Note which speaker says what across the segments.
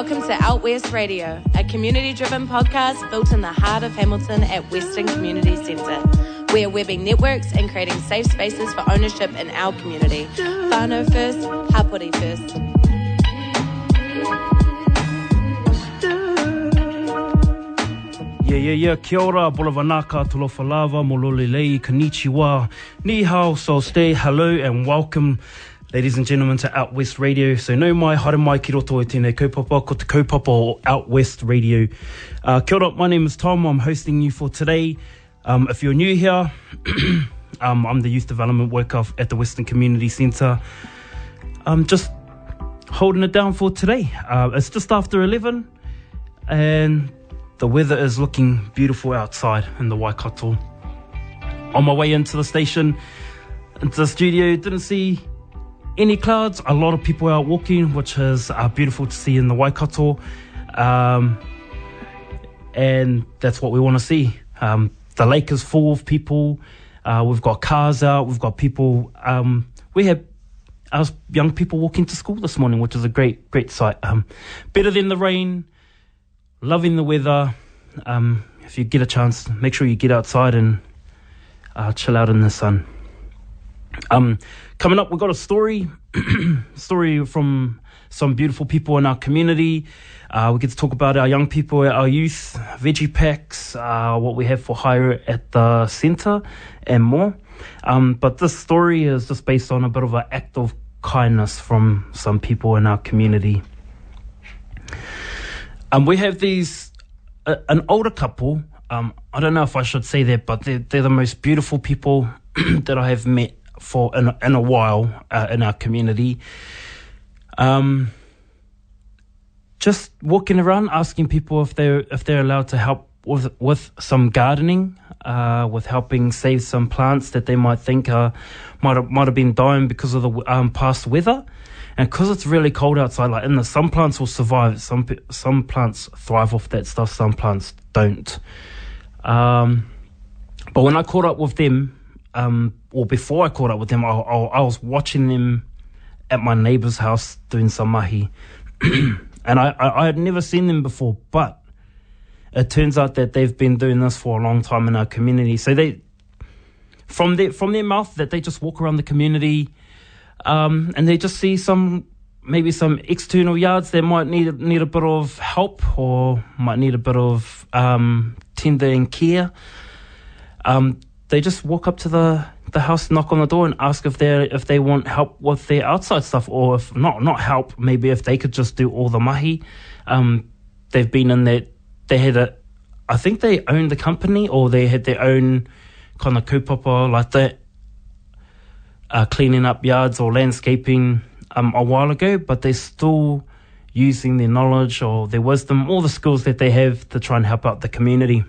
Speaker 1: Welcome to Out West Radio, a community driven podcast built in the heart of Hamilton at Western Community Centre. We are webbing networks and creating safe spaces for ownership in our community. Whānau first, Hapori first.
Speaker 2: Yeah, yeah, yeah. Kia ora, bula vinaka, talofa lava, molole lei, konnichiwa, ni hao, so stay, hello and welcome, ladies and gentlemen, to Out West Radio. So no mai, haere mai ki roto e tēnei kaupapa, ko te kaupapa o Out West Radio. Uh, kia ora, my name is Tom, I'm hosting you for today. Um, if you're new here, um, I'm the Youth Development Worker at the Western Community Centre. Um, just holding it down for today. Uh, it's just after 11 and the weather is looking beautiful outside in the Waikato. On my way into the station, into the studio, didn't see any clouds. A lot of people out walking, which is uh, beautiful to see in the Waikato. Um, and that's what we want to see. Um, the lake is full of people. Uh, we've got cars out. We've got people. Um, we had our young people walking to school this morning, which is a great, great sight. Um, better than the rain loving the weather. Um, if you get a chance, make sure you get outside and uh, chill out in the sun. Um, coming up, we've got a story, story from some beautiful people in our community. Uh, we get to talk about our young people, our youth, veggie packs, uh, what we have for hire at the centre, and more. Um, but this story is just based on a bit of an act of kindness from some people in our community. Um, we have these uh, an older couple. Um, I don't know if I should say that, but they're, they're the most beautiful people that I have met for in, a- in a while uh, in our community. Um, just walking around asking people if they're if they're allowed to help with with some gardening, uh, with helping save some plants that they might think uh, might have, might have been dying because of the um, past weather. And because it's really cold outside, like in the some plants will survive. Some some plants thrive off that stuff. Some plants don't. Um, but when I caught up with them, um, or before I caught up with them, I, I, I was watching them at my neighbour's house doing some mahi, and I, I I had never seen them before. But it turns out that they've been doing this for a long time in our community. So they, from their from their mouth, that they just walk around the community um, and they just see some maybe some external yards that might need need a bit of help or might need a bit of um, tender and care. Um, they just walk up to the the house, knock on the door, and ask if they if they want help with their outside stuff, or if not not help, maybe if they could just do all the mahi. Um, they've been in there. They had a, I think they owned the company, or they had their own kind of kupapa like that uh, cleaning up yards or landscaping um, a while ago, but they're still using their knowledge or their wisdom, all the skills that they have to try and help out the community.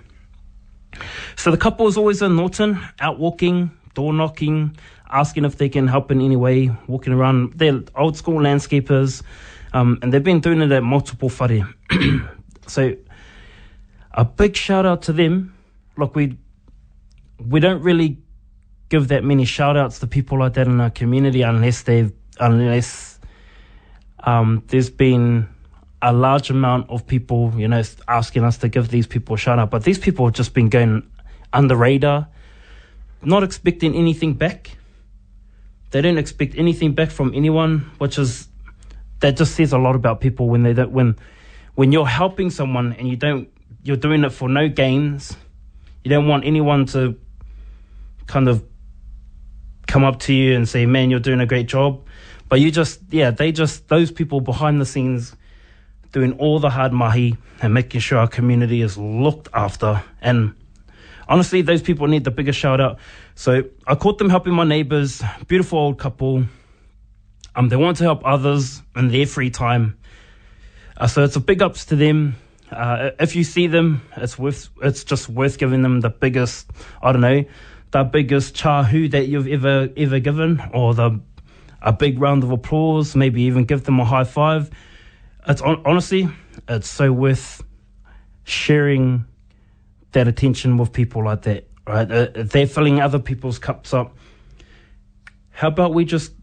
Speaker 2: So the couple is always in Norton, out walking, door knocking, asking if they can help in any way, walking around. They're old school landscapers, um, and they've been doing it at multiple whare. so a big shout out to them. Look, we we don't really give that many shout outs to people like that in our community unless they've unless um, there's been a large amount of people, you know, asking us to give these people a shout out. But these people have just been going under radar, not expecting anything back. They don't expect anything back from anyone, which is that just says a lot about people when they when when you're helping someone and you don't you're doing it for no gains. You don't want anyone to kind of come up to you and say, "Man, you're doing a great job," but you just yeah, they just those people behind the scenes doing all the hard mahi and making sure our community is looked after. And honestly, those people need the biggest shout out. So I caught them helping my neighbors, beautiful old couple. Um, they want to help others in their free time. Uh, so it's a big ups to them. Uh, if you see them, it's worth it's just worth giving them the biggest I don't know, the biggest chahu that you've ever ever given, or the a big round of applause. Maybe even give them a high five. It's honestly, it's so worth sharing that attention with people like that. Right? Uh, they're filling other people's cups up. How about we just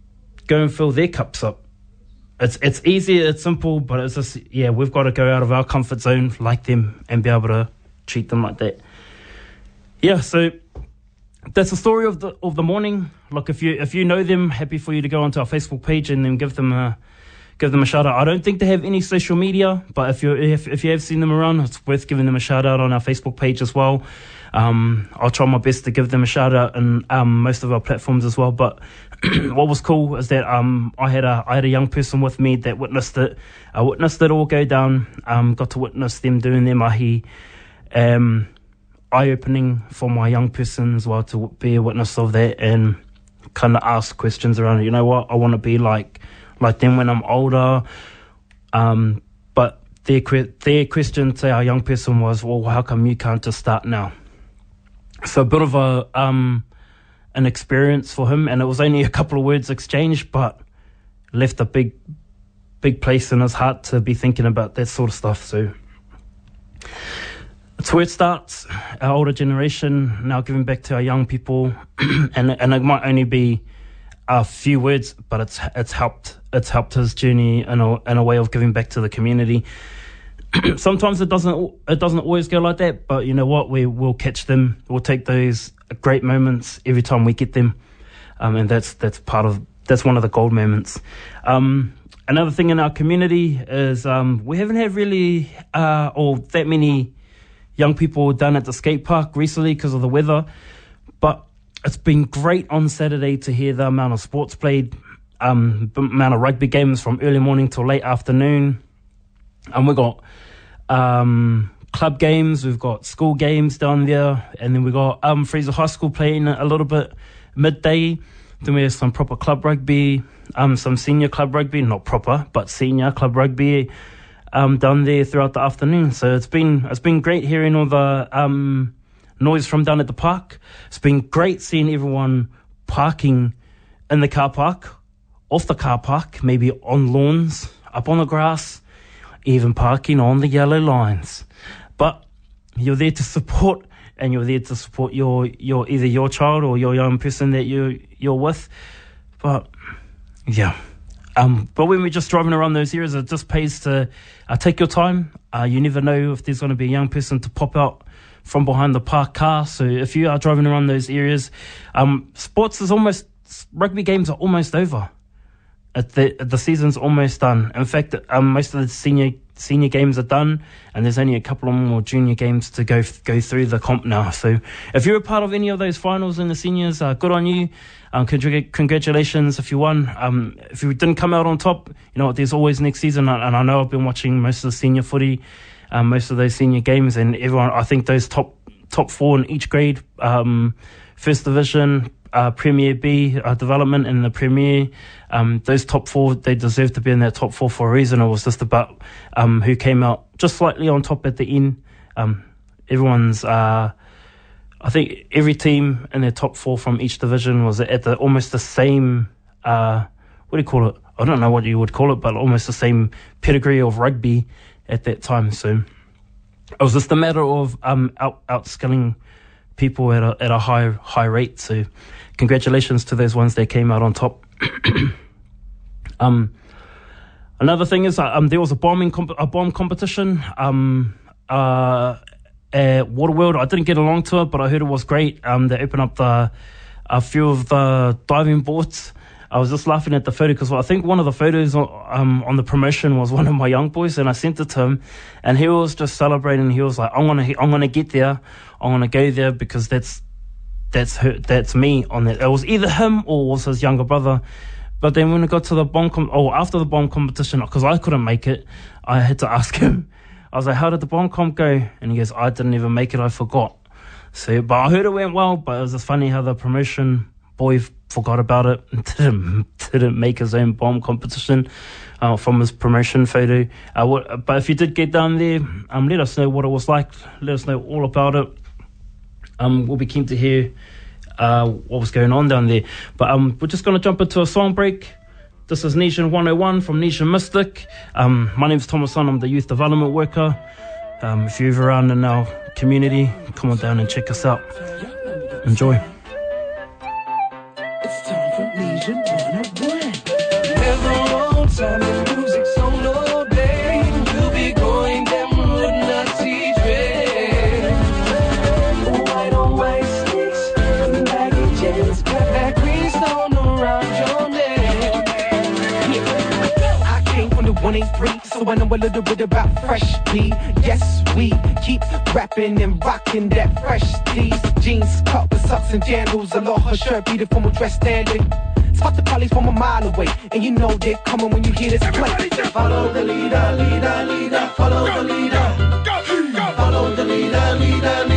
Speaker 2: go and fill their cups up? it's it's easy, it's simple, but it's just yeah, we've got to go out of our comfort zone like them and be able to treat them like that. Yeah, so that's the story of the of the morning. Look, if you if you know them, happy for you to go onto our Facebook page and then give them a give them a shout out. I don't think they have any social media, but if you if if you have seen them around, it's worth giving them a shout out on our Facebook page as well. Um, I'll try my best to give them a shout out on um, most of our platforms as well. But what was cool is that um, I had a I had a young person with me that witnessed it. I witnessed it all go down. Um, got to witness them doing their mahi. Um, eye opening for my young person as well to be a witness of that and kind of ask questions around. it. You know what? I want to be like like then when I'm older. Um, but their their question to our young person was, well, how come you can't just start now? So a bit of a um, an experience for him, and it was only a couple of words exchanged, but left a big big place in his heart to be thinking about that sort of stuff. So it's where it starts. Our older generation now giving back to our young people, and and it might only be a few words, but it's it's helped it's helped his journey in a in a way of giving back to the community. Sometimes it doesn't it doesn't always go like that, but you know what? We will catch them. We'll take those great moments every time we get them, um, and that's that's part of that's one of the gold moments. Um, another thing in our community is um, we haven't had really uh, or that many young people done at the skate park recently because of the weather, but it's been great on Saturday to hear the amount of sports played, um, amount of rugby games from early morning till late afternoon, and we've got um, club games, we've got school games down there, and then we've got um, Fraser High School playing a little bit midday. Then we have some proper club rugby, um, some senior club rugby, not proper, but senior club rugby um, down there throughout the afternoon. So it's been it's been great hearing all the um, noise from down at the park. It's been great seeing everyone parking in the car park, off the car park, maybe on lawns, up on the grass, even parking on the yellow lines. But you're there to support and you're there to support your, your either your child or your young person that you you're with. But yeah. Um, but when we're just driving around those areas, it just pays to uh, take your time. Uh, you never know if there's going to be a young person to pop out from behind the parked car. So if you are driving around those areas, um, sports is almost rugby games are almost over. The the season's almost done. In fact, um, most of the senior senior games are done, and there's only a couple of more junior games to go go through the comp now. So if you're a part of any of those finals in the seniors, uh, good on you. Um, congratulations if you won. Um, if you didn't come out on top, you know there's always next season, and I know I've been watching most of the senior footy, um, most of those senior games, and everyone. I think those top top four in each grade, um, first division, uh, Premier B uh, development in the Premier. Um, those top four, they deserve to be in that top four for a reason. It was just about um, who came out just slightly on top at the end. Um, everyone's, uh, I think every team in their top four from each division was at the almost the same. Uh, what do you call it? I don't know what you would call it, but almost the same pedigree of rugby at that time. So it was just a matter of um, out outskilling people at a at a high high rate. So congratulations to those ones that came out on top. um, another thing is um, there was a bombing comp- a bomb competition. Um, uh, at Waterworld, I didn't get along to it, but I heard it was great. Um, they opened up the a few of the diving boards. I was just laughing at the photo because I think one of the photos um, on the promotion was one of my young boys, and I sent it to him, and he was just celebrating. He was like, "I'm gonna, I'm gonna get there. I'm gonna go there because that's that's her, that's me on that. It was either him or was his younger brother. But then when it got to the bomb, com- oh, after the bomb competition, because I couldn't make it, I had to ask him. I was like, "How did the bomb comp go?" And he goes, "I didn't even make it. I forgot." So, but I heard it went well. But it was just funny how the promotion boy forgot about it, didn't didn't make his own bomb competition uh, from his promotion photo. Uh, what, but if you did get down there, um, let us know what it was like. Let us know all about it. Um, we'll be keen to hear uh, what was going on down there. But um, we're just going to jump into a song break. This is Nesian 101 from Nesian Mystik. Um, my name is Thomas Son. I'm the youth development worker. Um, if you're around in our community, come on down and check us out. Enjoy.
Speaker 3: Time, the music's on all day. We'll be going down with Nazi dread. White on white sticks, baggy jeans, got that green stone around your neck. I came from the 183, so I know a little bit about fresh P. Yes, we keep rapping and rocking that fresh tees. Jeans, cut with socks and jandals. A lot her shirt, be the formal dress standard. Spot the police from a mile away, and you know they're coming when you hear this play. Follow the leader, leader, leader, follow the leader. Go, go. Follow the leader, leader,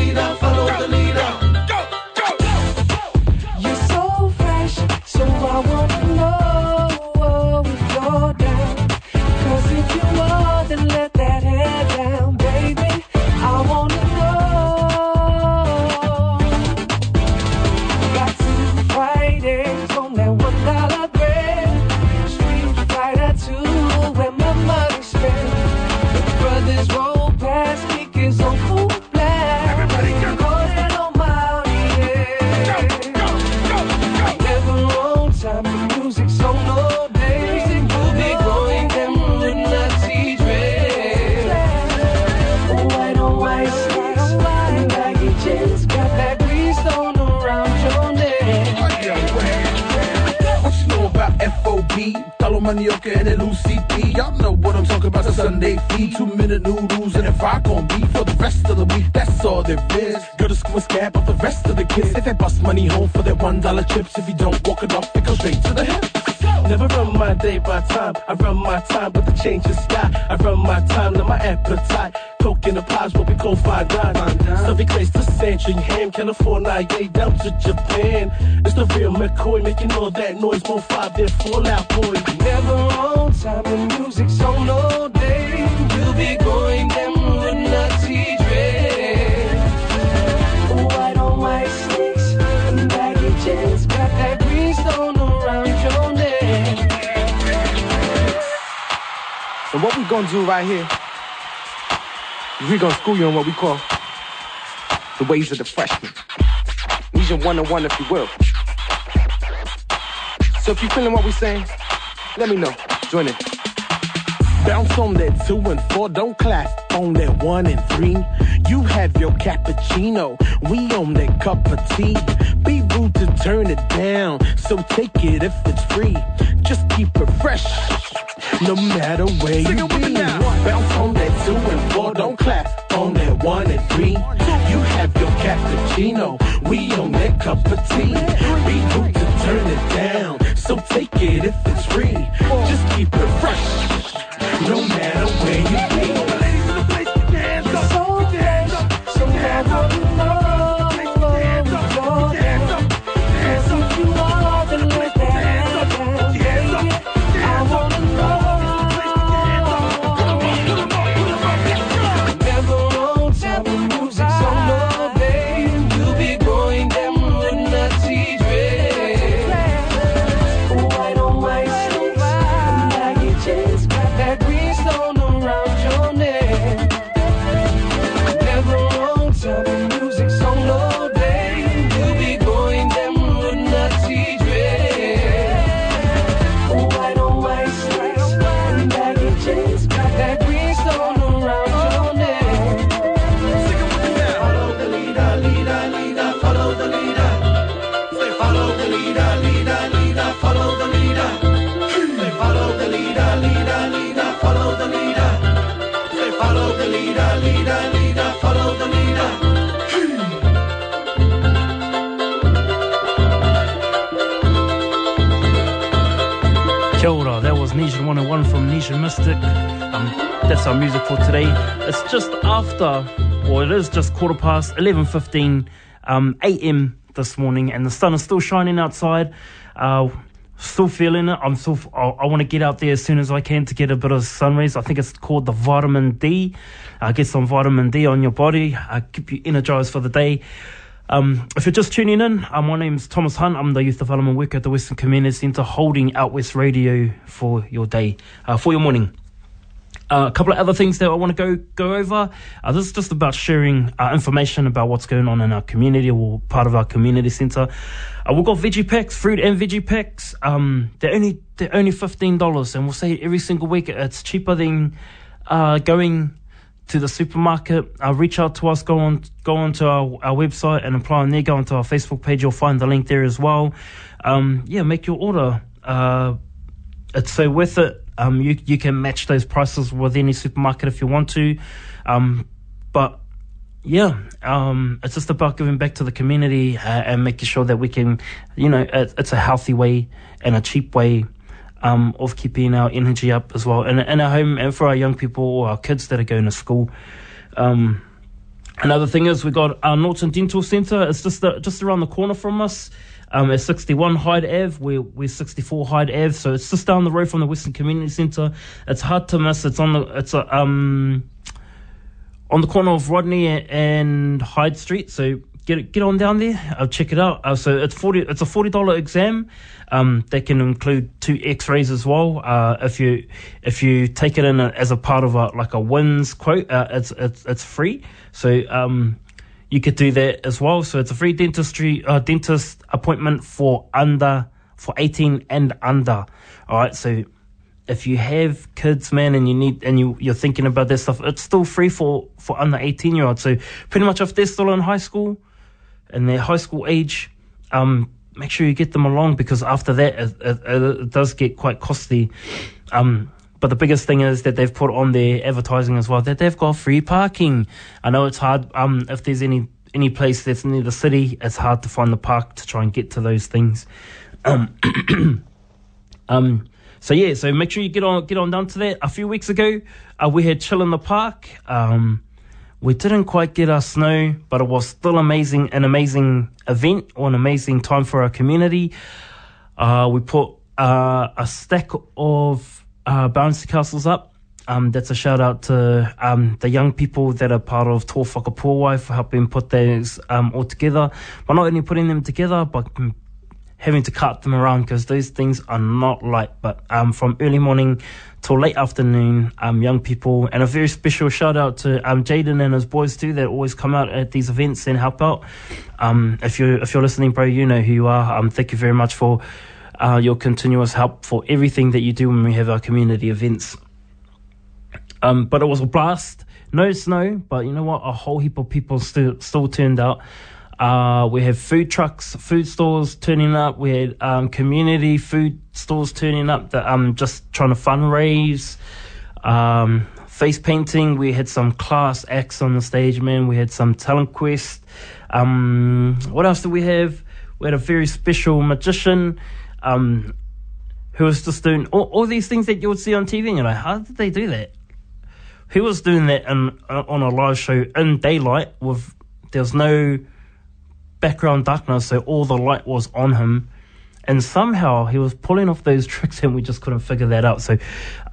Speaker 3: dollar
Speaker 4: chips, if you don't walk it off, it goes straight to the hip.
Speaker 3: Never run my day by time. I run my time, but the change is sky. I run my time, now my appetite. Coke in the pies, what we call fine dine. Stuffy craze to Century Ham, California, yeah, down to Japan. It's the real McCoy making all that noise, more five than Fall Out Boy. Never on time, the music's on all day. We'll be going down And what we gonna do right here is we gonna school you on what we call the ways of the freshman. Nesian 101, if you will. So if you feeling what we saying, let me know. Join in.
Speaker 4: Bounce on that two and four, don't clap on that one and three. You have your cappuccino, we on that cup of tea. Be rude to turn it down, so take it if it's free. Just keep it fresh, no matter where you be. Bounce on that two and four, don't clap on that one and three. You have your cappuccino, we on that cup of tea. Be rude to turn it down, so take it if it's free. Just keep it fresh no matter where you
Speaker 3: be.
Speaker 2: Our music for today. It's just after, or it is just quarter past 11.15 um, a.m. this morning, and the sun is still shining outside. Uh, still feeling it. I'm still. I, I want to get out there as soon as I can to get a bit of sun rays. I think it's called the vitamin D. Uh, get some vitamin D on your body. Uh, keep you energized for the day. Um, if you're just tuning in, uh, my name's Thomas Hunt. I'm the Youth Development Worker at the Western Community Centre, holding Out West Radio for your day, uh, for your morning. A couple of other things that I want to go go over. Uh, this is just about sharing uh, information about what's going on in our community or part of our community centre. Uh, we've got veggie packs, fruit and veggie packs. Um, they're only they're only fifteen dollars, and we'll say every single week. It's cheaper than uh, going to the supermarket. Uh, reach out to us. Go on go onto our, our website and apply on there. Go onto our Facebook page. You'll find the link there as well. Um, yeah, make your order. It's so worth it. Um, you you can match those prices with any supermarket if you want to, um, but yeah, um, it's just about giving back to the community uh, and making sure that we can, you know, it, it's a healthy way and a cheap way um, of keeping our energy up as well and in our home and for our young people or our kids that are going to school. Um, Another thing is we got our Norton Dental Centre. It's just the, just around the corner from us. Um, it's 61 Hyde Ave. We're, we're 64 Hyde Ave, so it's just down the road from the Western Community Centre. It's hard to miss. It's on the it's a, um on the corner of Rodney and Hyde Street. So get get on down there. I'll check it out. Uh, so it's forty. It's a forty dollar exam. Um, that can include two X-rays as well. Uh, if you if you take it in a, as a part of a like a wins quote, uh, it's it's it's free. So um, you could do that as well. So it's a free dentistry uh, dentist appointment for under for eighteen and under. All right. So if you have kids, man, and you need and you you're thinking about this stuff, it's still free for for under eighteen year olds. So pretty much if they're still in high school, and their high school age, um, make sure you get them along because after that it, it, it does get quite costly. Um, but the biggest thing is that they've put on their advertising as well that they've got free parking. I know it's hard. Um, if there's any any place that's near the city, it's hard to find the park to try and get to those things. Um, um, so yeah, so make sure you get on get on down to that. A few weeks ago, uh, we had chill in the park. Um, we didn't quite get our snow, but it was still amazing, an amazing event or an amazing time for our community. Uh, we put uh, a stack of uh, bouncy castles up. Um, that's a shout out to um, the young people that are part of Tō Whakapōwai for helping put those um, all together. But not only putting them together, but having to cut them around because those things are not light. But um, from early morning till late afternoon, um, young people, and a very special shout out to um, Jaden and his boys too that always come out at these events and help out. Um, if you if you're listening, bro, you know who you are. Um, thank you very much for uh, your continuous help for everything that you do when we have our community events. Um, but it was a blast. No snow, but you know what? A whole heap of people still still turned out. Uh, we have food trucks, food stores turning up. We had um, community food stores turning up that um just trying to fundraise. Um, face painting. We had some class acts on the stage, man. We had some talent quest. Um, what else did we have? We had a very special magician. Um, who was just doing all, all these things that you would see on TV, and you're like, how did they do that? He was doing that in, uh, on a live show in daylight with there's no background darkness, so all the light was on him, and somehow he was pulling off those tricks, and we just couldn't figure that out. So,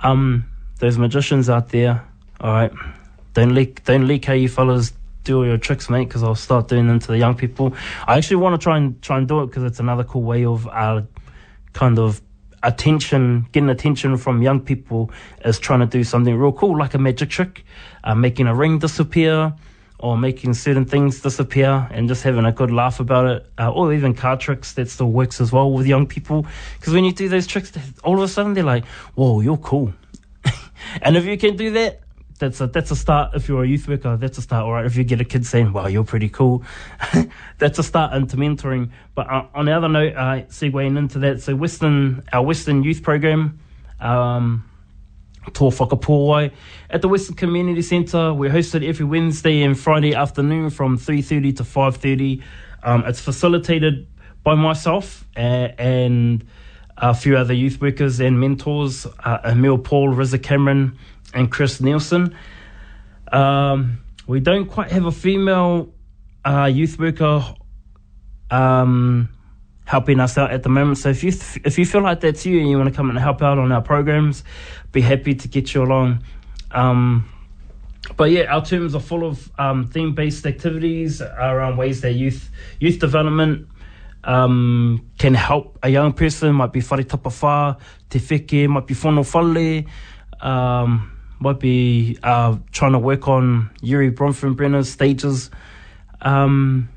Speaker 2: um, those magicians out there, all right, don't leak, don't leak how you fellas do all your tricks, mate, because I'll start doing them to the young people. I actually want to try and try and do it because it's another cool way of uh, kind of attention, getting attention from young people is trying to do something real cool, like a magic trick, uh, making a ring disappear, or making certain things disappear, and just having a good laugh about it, uh, or even card tricks that still works as well with young people. Because when you do those tricks, all of a sudden they're like, "Whoa, you're cool!" and if you can do that. That's a that's a start. If you're a youth worker, that's a start. All right. If you get a kid saying, "Wow, you're pretty cool," that's a start into mentoring. But uh, on the other note, uh, segueing into that, so Western our Western youth program, um, Tō Whakapōwai at the Western Community Centre. We're hosted every Wednesday and Friday afternoon from 3.30 to 5.30. Um, it's facilitated by myself uh, and a few other youth workers and mentors, uh, Emil Paul, Riza Cameron and Chris Nielsen. Um, we don't quite have a female uh, youth worker um, helping us out at the moment. So if you if you feel like that's you and you want to come and help out on our programs, be happy to get you along. Um, but yeah, our terms are full of um, theme-based activities around ways that youth youth development um, can help a young person. Might be whare tapawha, te wheke, might be whono whale, um, might be uh, trying to work on Yuri Bronfenbrenner's stages um,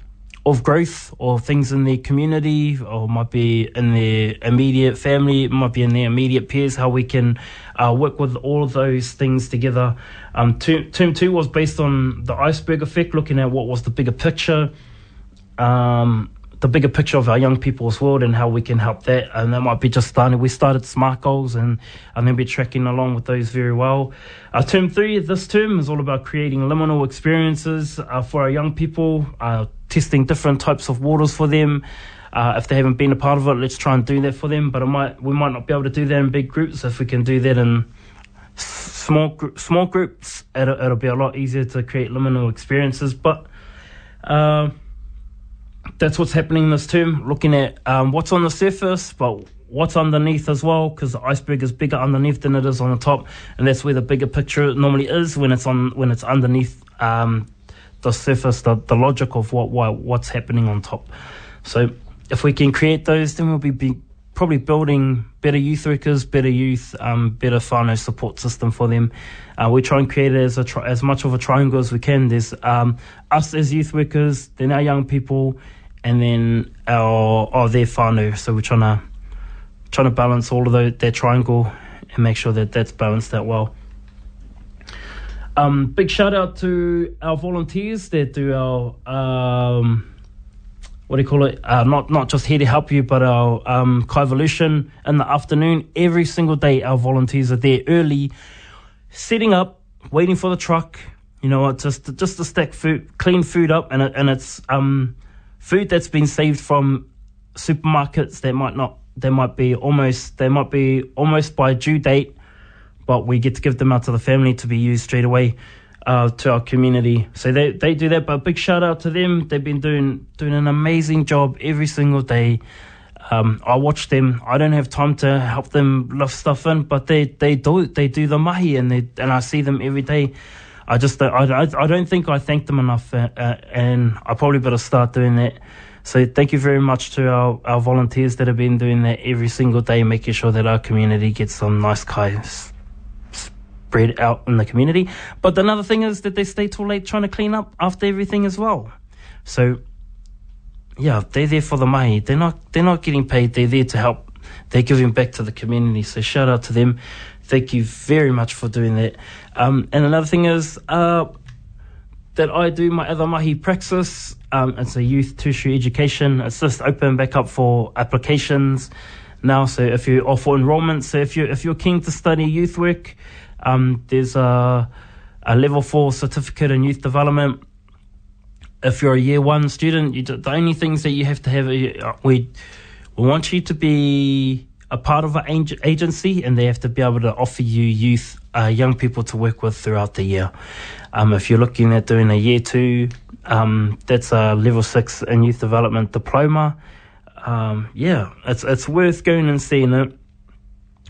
Speaker 2: of growth or things in their community or might be in their immediate family, might be in their immediate peers, how we can uh, work with all of those things together. Um, term, term two was based on the iceberg effect, looking at what was the bigger picture, um, the bigger picture of our young people's world and how we can help that. And that might be just starting. We started SMART goals and, and then we're tracking along with those very well. Uh, term three, this term is all about creating liminal experiences uh, for our young people, uh, testing different types of waters for them. Uh, if they haven't been a part of it, let's try and do that for them. But might, we might not be able to do that in big groups. If we can do that in small small groups, it'll, it'll be a lot easier to create liminal experiences. But uh, that's what's happening this term. Looking at um, what's on the surface, but what's underneath as well, because the iceberg is bigger underneath than it is on the top, and that's where the bigger picture normally is when it's on when it's underneath um, the surface, the, the logic of what, why, what's happening on top. So if we can create those, then we'll be, be probably building better youth workers, better youth, um, better whānau support system for them. Uh, we try and create it as a tri- as much of a triangle as we can. There's um, us as youth workers, then our young people, and then our oh, their whānau. So we're trying to trying to balance all of the, that triangle and make sure that that's balanced out well. Um, big shout out to our volunteers that do our um, what do you call it? Uh, not not just here to help you, but our um, Kaivolution in the afternoon. Every single day, our volunteers are there early, setting up, waiting for the truck. You know? Just just to stack food, clean food up, and it, and it's um, food that's been saved from supermarkets that might not. They might be almost. They might be almost by due date, but we get to give them out to the family to be used straight away uh, to our community. So they, they do that, but a big shout out to them. They've been doing doing an amazing job every single day. Um, I watch them. I don't have time to help them lift stuff in, but they, they do they do the mahi and they and I see them every day. I just I, I, I don't think I thank them enough, uh, uh, and I probably better start doing that. So thank you very much to our, our volunteers that have been doing that every single day, making sure that our community gets some nice kais spread out in the community. But another thing is that they stay till late trying to clean up after everything as well. So yeah, they're there for the money. They're not they're not getting paid. They're there to help. They're giving back to the community. So shout out to them. Thank you very much for doing that. Um, and another thing is uh, that I do my other mahi praxis. Um, it's a youth tertiary education. It's just open back up for applications now. So if you offer enrolment, so if you if you're keen to study youth work, um, there's a a level four certificate in youth development. If you're a year one student, you, the only things that you have to have, are- we we want you to be a part of an ag- agency, and they have to be able to offer you youth, uh, young people to work with throughout the year. Um, if you're looking at doing a year two, um, that's a level six in youth development diploma. Um, yeah, it's it's worth going and seeing it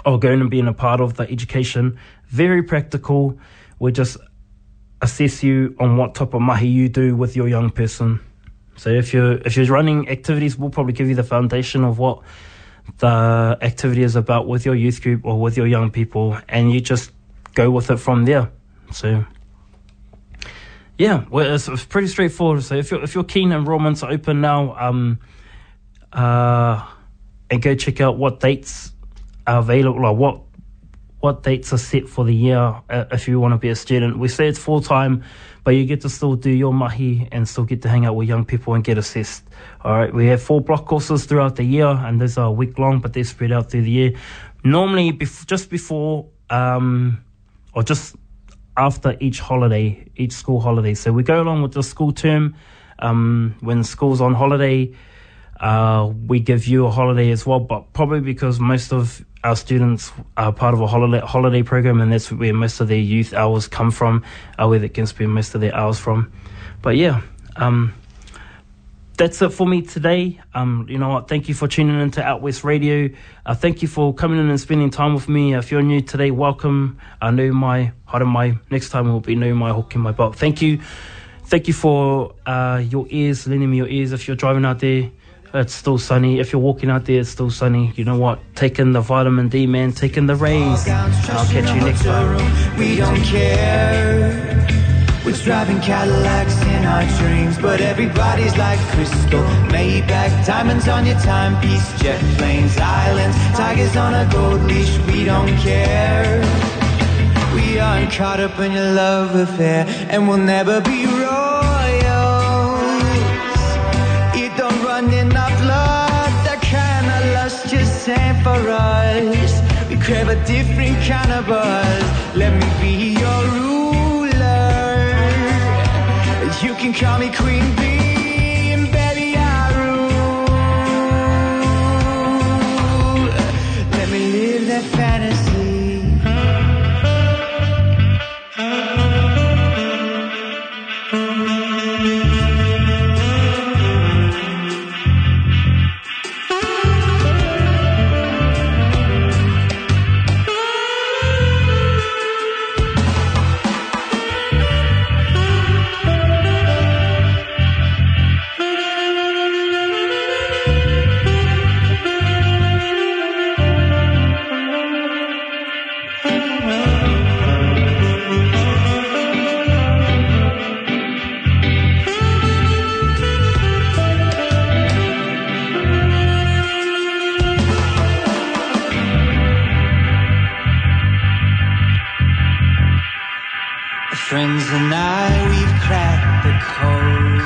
Speaker 2: or going and being a part of the education. Very practical. We just assess you on what type of mahi you do with your young person. So if you're if you're running activities, we'll probably give you the foundation of what the activity is about with your youth group or with your young people, and you just go with it from there. So yeah, well, it's, it's pretty straightforward. So if you're if you're keen, enrollments are open now. Um, uh, and go check out what dates are available or what what dates are set for the year uh, if you want to be a student. We say it's full time, but you get to still do your mahi and still get to hang out with young people and get assessed. All right, we have four block courses throughout the year, and those are a week long, but they're spread out through the year. Normally, bef- just before um, or just after each holiday, each school holiday. So we go along with the school term. Um, when school's on holiday, uh, we give you a holiday as well, but probably because most of our students are part of a holiday holiday program, and that's where most of their youth hours come from, uh, where they can spend most of their hours from. But yeah, um, that's it for me today. Um, you know what? Thank you for tuning into Out West Radio. Uh, thank you for coming in and spending time with me. If you're new today, welcome. I know my haere mai. Next time will be no my hook in my box. Thank you. Thank you for uh, your ears, lending me your ears. If you're driving out there, it's still sunny. If you're walking out there, it's still sunny. You know what? Take in the vitamin D, man. Take in the rays. And I'll catch you next time.
Speaker 5: We don't care. We're driving Cadillacs in our dreams, but everybody's like Cristal. Maybach, diamonds on your timepiece, jet planes, islands, tigers on a gold leash. We don't care. We aren't caught up in your love affair, and we'll never be royals. Us. We crave a different kind of buzz. Let me be your ruler. You can call me Queen Friends and I, we've cracked the code.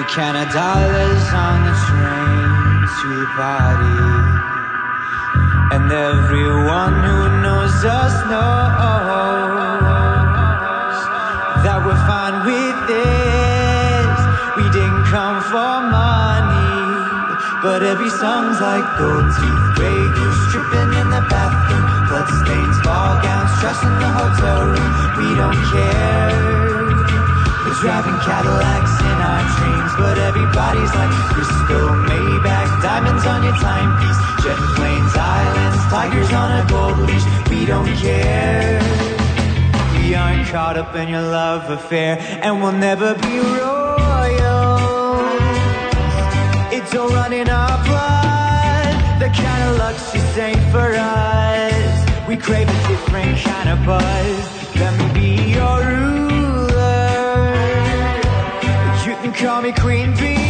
Speaker 5: We counted dollars on the train to the. And everyone who knows us knows that we're fine with this. We didn't come for money, but every song's like gold teeth, gray goose tripping in the bathroom, blood stains, ball gowns, stress in the hotel room. We don't care. We're driving Cadillacs in our dreams, but everybody's like Cristal Maybach, diamonds on your timepiece, jet planes, islands, tigers on a gold leash. We don't care. We aren't caught up in your love affair, and we'll never be royals. It's all running our blood. The kind of luxury ain't for us. We crave a different kind of buzz. Let me be your ruler. You can call me Queen Bee,